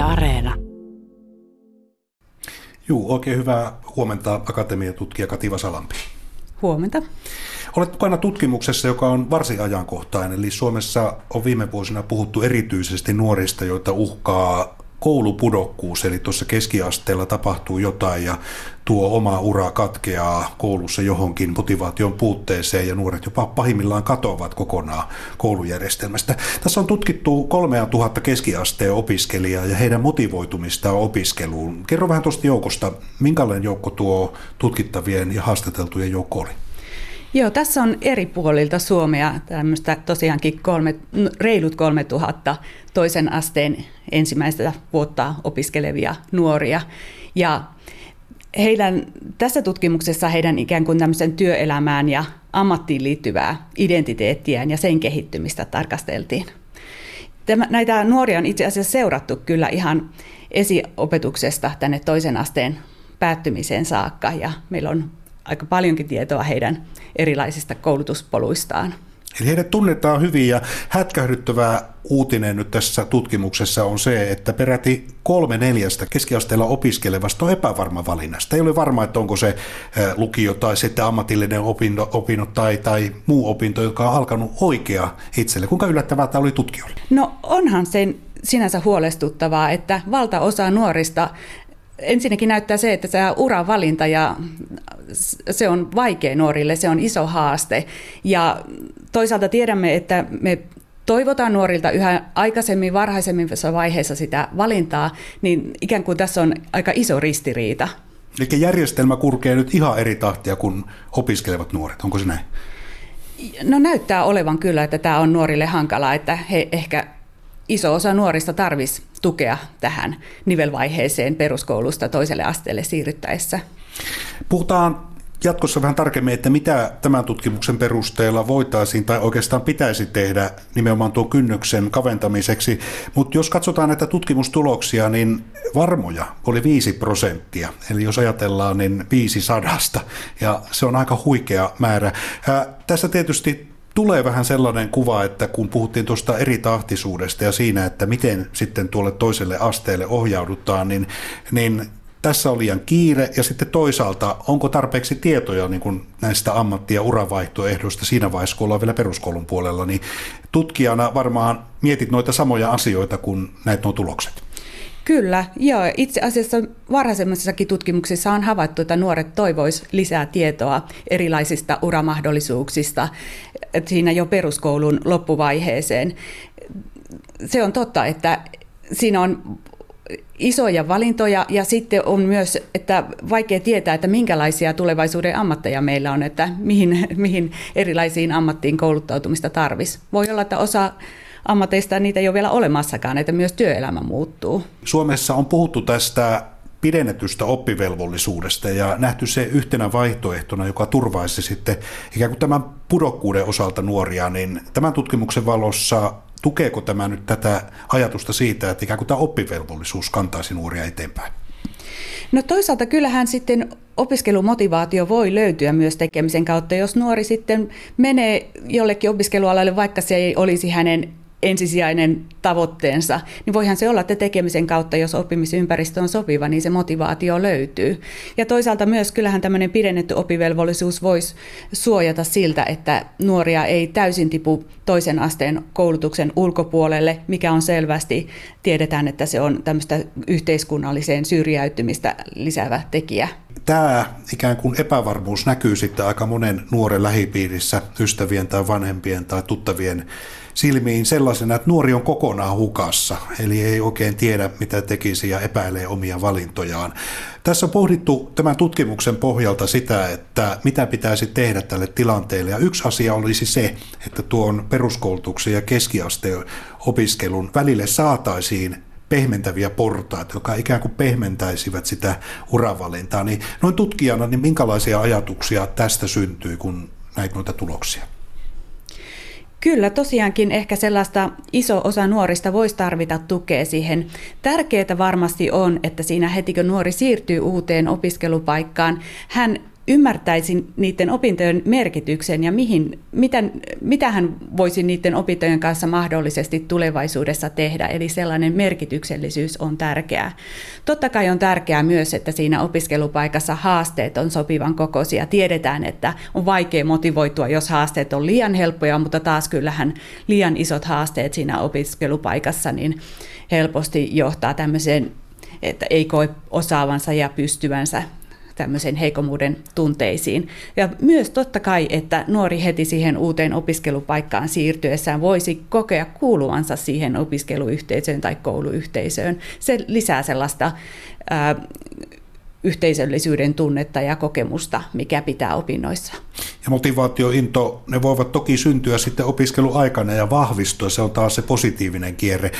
Yle Areena. Juu, oikein hyvää huomenta akatemiatutkija Kati Vasalampi. Huomenta. Olet mukana tutkimuksessa, joka on varsin ajankohtainen. Eli Suomessa on viime vuosina puhuttu erityisesti nuorista, joita uhkaa koulupudokkuus, eli tuossa keskiasteella tapahtuu jotain ja tuo oma ura katkeaa koulussa johonkin motivaation puutteeseen ja nuoret jopa pahimmillaan katoavat kokonaan koulujärjestelmästä. Tässä on tutkittu 3000 keskiasteen opiskelijaa ja heidän motivoitumista opiskeluun. Kerro vähän tuosta joukosta, minkälainen joukko tuo tutkittavien ja haastateltujen joukko oli? Joo, tässä on eri puolilta Suomea tämmöistä tosiaankin kolme, reilut 3000 toisen asteen ensimmäistä vuotta opiskelevia nuoria. Ja heidän, tässä tutkimuksessa heidän ikään kuin tämmöisen työelämään ja ammattiin liittyvää identiteettiään ja sen kehittymistä tarkasteltiin. Tämä, näitä nuoria on itse asiassa seurattu kyllä ihan esiopetuksesta tänne toisen asteen päättymiseen saakka ja meillä on aika paljonkin tietoa heidän erilaisista koulutuspoluistaan. Eli heidät tunnetaan hyvin ja hätkähdyttävää uutinen nyt tässä tutkimuksessa on se, että peräti kolme neljästä keskiasteella opiskelevasta on epävarma valinnasta. Ei ole varma, että onko se lukio tai sitten ammatillinen opinto, opinnot tai, tai muu opinto, joka on alkanut oikea itselle. Kuinka yllättävää tämä oli tutkijoille? No onhan sen sinänsä huolestuttavaa, että valtaosa nuorista ensinnäkin näyttää se, että tämä uravalinta ja se on vaikea nuorille, se on iso haaste. Ja toisaalta tiedämme, että me toivotaan nuorilta yhä aikaisemmin, varhaisemmissa vaiheessa sitä valintaa, niin ikään kuin tässä on aika iso ristiriita. Eli järjestelmä kurkee nyt ihan eri tahtia kuin opiskelevat nuoret, onko se näin? No näyttää olevan kyllä, että tämä on nuorille hankalaa, että he ehkä iso osa nuorista tarvisi tukea tähän nivelvaiheeseen peruskoulusta toiselle asteelle siirryttäessä. Puhutaan jatkossa vähän tarkemmin, että mitä tämän tutkimuksen perusteella voitaisiin tai oikeastaan pitäisi tehdä nimenomaan tuon kynnyksen kaventamiseksi. Mutta jos katsotaan näitä tutkimustuloksia, niin varmoja oli 5 prosenttia. Eli jos ajatellaan, niin 500. Ja se on aika huikea määrä. Ää, tässä tietysti tulee vähän sellainen kuva, että kun puhuttiin tuosta eri tahtisuudesta ja siinä, että miten sitten tuolle toiselle asteelle ohjaudutaan, niin, niin tässä on liian kiire ja sitten toisaalta onko tarpeeksi tietoja niin kuin näistä ammatti- ja uravaihtoehdoista siinä vaiheessa, kun ollaan vielä peruskoulun puolella, niin tutkijana varmaan mietit noita samoja asioita kuin näitä nuo tulokset. Kyllä, joo. Itse asiassa varhaisemmissakin tutkimuksissa on havaittu, että nuoret toivois lisää tietoa erilaisista uramahdollisuuksista siinä jo peruskoulun loppuvaiheeseen. Se on totta, että siinä on isoja valintoja ja sitten on myös, että vaikea tietää, että minkälaisia tulevaisuuden ammatteja meillä on, että mihin, mihin erilaisiin ammattiin kouluttautumista tarvisi. Voi olla, että osa ammateista niitä ei ole vielä olemassakaan, että myös työelämä muuttuu. Suomessa on puhuttu tästä pidennetystä oppivelvollisuudesta ja nähty se yhtenä vaihtoehtona, joka turvaisi sitten ikään kuin tämän pudokkuuden osalta nuoria, niin tämän tutkimuksen valossa tukeeko tämä nyt tätä ajatusta siitä, että ikään kuin tämä oppivelvollisuus kantaisi nuoria eteenpäin? No toisaalta kyllähän sitten opiskelumotivaatio voi löytyä myös tekemisen kautta, jos nuori sitten menee jollekin opiskelualalle, vaikka se ei olisi hänen ensisijainen tavoitteensa, niin voihan se olla, että tekemisen kautta, jos oppimisympäristö on sopiva, niin se motivaatio löytyy. Ja toisaalta myös kyllähän tämmöinen pidennetty oppivelvollisuus voisi suojata siltä, että nuoria ei täysin tipu toisen asteen koulutuksen ulkopuolelle, mikä on selvästi, tiedetään, että se on tämmöistä yhteiskunnalliseen syrjäytymistä lisäävä tekijä. Tämä ikään kuin epävarmuus näkyy sitten aika monen nuoren lähipiirissä, ystävien tai vanhempien tai tuttavien silmiin sellaisena, että nuori on kokonaan hukassa, eli ei oikein tiedä, mitä tekisi ja epäilee omia valintojaan. Tässä on pohdittu tämän tutkimuksen pohjalta sitä, että mitä pitäisi tehdä tälle tilanteelle. Ja yksi asia olisi se, että tuon peruskoulutuksen ja keskiasteen opiskelun välille saataisiin pehmentäviä portaita, jotka ikään kuin pehmentäisivät sitä uravalintaa. Niin noin tutkijana, niin minkälaisia ajatuksia tästä syntyy, kun näitä noita tuloksia? Kyllä, tosiaankin ehkä sellaista iso osa nuorista voisi tarvita tukea siihen. Tärkeää varmasti on, että siinä heti kun nuori siirtyy uuteen opiskelupaikkaan, hän ymmärtäisi niiden opintojen merkityksen ja mihin, mitä, mitä hän voisi niiden opintojen kanssa mahdollisesti tulevaisuudessa tehdä. Eli sellainen merkityksellisyys on tärkeää. Totta kai on tärkeää myös, että siinä opiskelupaikassa haasteet on sopivan kokoisia. Tiedetään, että on vaikea motivoitua, jos haasteet on liian helppoja, mutta taas kyllähän liian isot haasteet siinä opiskelupaikassa niin helposti johtaa tämmöiseen, että ei koe osaavansa ja pystyvänsä tämmöisen heikommuuden tunteisiin. Ja myös totta kai, että nuori heti siihen uuteen opiskelupaikkaan siirtyessään voisi kokea kuuluvansa siihen opiskeluyhteisöön tai kouluyhteisöön. Se lisää sellaista ää, yhteisöllisyyden tunnetta ja kokemusta, mikä pitää opinnoissa. Ja motivaatio, into, ne voivat toki syntyä sitten opiskeluaikana ja vahvistua, se on taas se positiivinen kierre.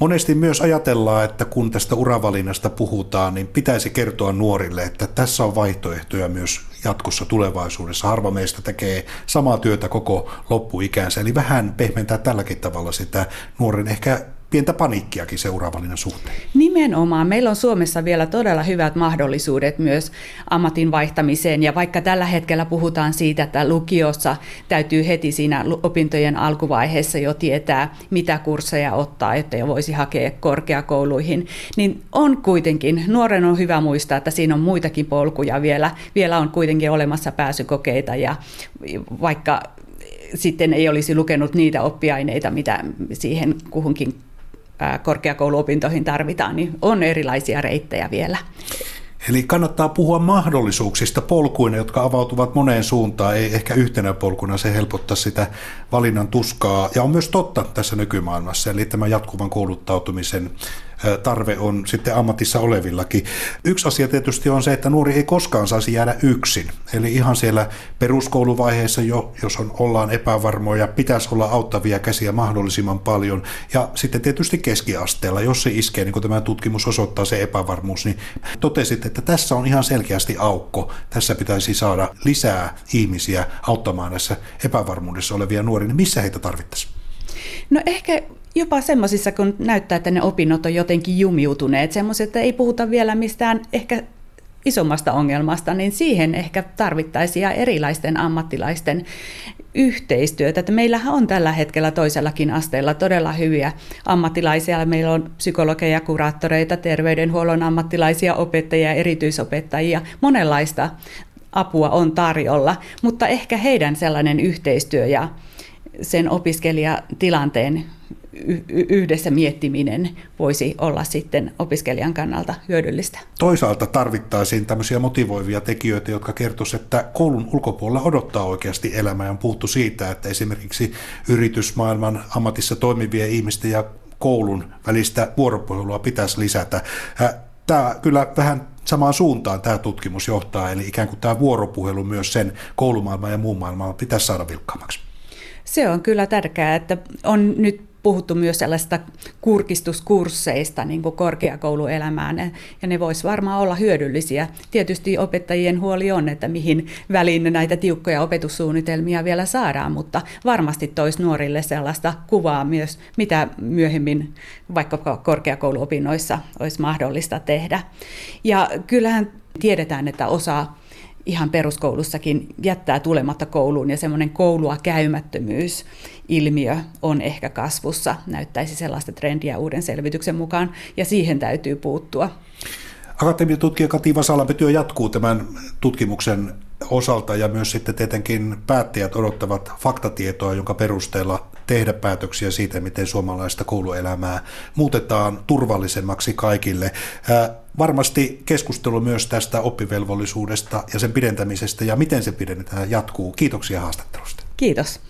Monesti myös ajatellaan, että kun tästä uravalinnasta puhutaan, niin pitäisi kertoa nuorille, että tässä on vaihtoehtoja myös jatkossa tulevaisuudessa. Harva meistä tekee samaa työtä koko loppuikänsä, eli vähän pehmentää tälläkin tavalla sitä nuoren ehkä pientä paniikkiakin seuraavalinnan suhteen. Nimenomaan. Meillä on Suomessa vielä todella hyvät mahdollisuudet myös ammatin vaihtamiseen. Ja vaikka tällä hetkellä puhutaan siitä, että lukiossa täytyy heti siinä opintojen alkuvaiheessa jo tietää, mitä kursseja ottaa, että jo voisi hakea korkeakouluihin, niin on kuitenkin, nuoren on hyvä muistaa, että siinä on muitakin polkuja vielä. Vielä on kuitenkin olemassa pääsykokeita ja vaikka sitten ei olisi lukenut niitä oppiaineita, mitä siihen kuhunkin korkeakouluopintoihin tarvitaan, niin on erilaisia reittejä vielä. Eli kannattaa puhua mahdollisuuksista polkuina, jotka avautuvat moneen suuntaan, ei ehkä yhtenä polkuna, se helpottaa sitä valinnan tuskaa. Ja on myös totta tässä nykymaailmassa, eli tämä jatkuvan kouluttautumisen tarve on sitten ammatissa olevillakin. Yksi asia tietysti on se, että nuori ei koskaan saisi jäädä yksin. Eli ihan siellä peruskouluvaiheessa jo, jos on, ollaan epävarmoja, pitäisi olla auttavia käsiä mahdollisimman paljon. Ja sitten tietysti keskiasteella, jos se iskee, niin kuin tämä tutkimus osoittaa se epävarmuus, niin totesit, että tässä on ihan selkeästi aukko. Tässä pitäisi saada lisää ihmisiä auttamaan näissä epävarmuudessa olevia nuoria. Niin missä heitä tarvittaisiin? No ehkä jopa semmoisissa, kun näyttää, että ne opinnot on jotenkin jumiutuneet, semmoiset, että ei puhuta vielä mistään ehkä isommasta ongelmasta, niin siihen ehkä tarvittaisiin erilaisten ammattilaisten yhteistyötä. Että meillähän on tällä hetkellä toisellakin asteella todella hyviä ammattilaisia. Meillä on psykologeja, kuraattoreita, terveydenhuollon ammattilaisia, opettajia, erityisopettajia, monenlaista apua on tarjolla, mutta ehkä heidän sellainen yhteistyö ja sen opiskelijatilanteen yhdessä miettiminen voisi olla sitten opiskelijan kannalta hyödyllistä. Toisaalta tarvittaisiin tämmöisiä motivoivia tekijöitä, jotka kertoisivat, että koulun ulkopuolella odottaa oikeasti elämää. On puhuttu siitä, että esimerkiksi yritysmaailman ammatissa toimivien ihmisten ja koulun välistä vuoropuhelua pitäisi lisätä. Tämä kyllä vähän samaan suuntaan tämä tutkimus johtaa, eli ikään kuin tämä vuoropuhelu myös sen koulumaailman ja muun maailman pitäisi saada vilkkaammaksi. Se on kyllä tärkeää, että on nyt puhuttu myös sellaista kurkistuskursseista niin kuin korkeakouluelämään, ja ne voisi varmaan olla hyödyllisiä. Tietysti opettajien huoli on, että mihin väliin näitä tiukkoja opetussuunnitelmia vielä saadaan, mutta varmasti toisi nuorille sellaista kuvaa myös, mitä myöhemmin vaikka korkeakouluopinnoissa olisi mahdollista tehdä. Ja kyllähän tiedetään, että osa ihan peruskoulussakin jättää tulematta kouluun ja semmoinen koulua käymättömyys ilmiö on ehkä kasvussa, näyttäisi sellaista trendiä uuden selvityksen mukaan ja siihen täytyy puuttua. Akatemiatutkija Kati Vasalampi työ jatkuu tämän tutkimuksen osalta ja myös sitten tietenkin päättäjät odottavat faktatietoa, jonka perusteella tehdä päätöksiä siitä, miten suomalaista kouluelämää muutetaan turvallisemmaksi kaikille. Varmasti keskustelu myös tästä oppivelvollisuudesta ja sen pidentämisestä ja miten se pidennetään jatkuu. Kiitoksia haastattelusta. Kiitos.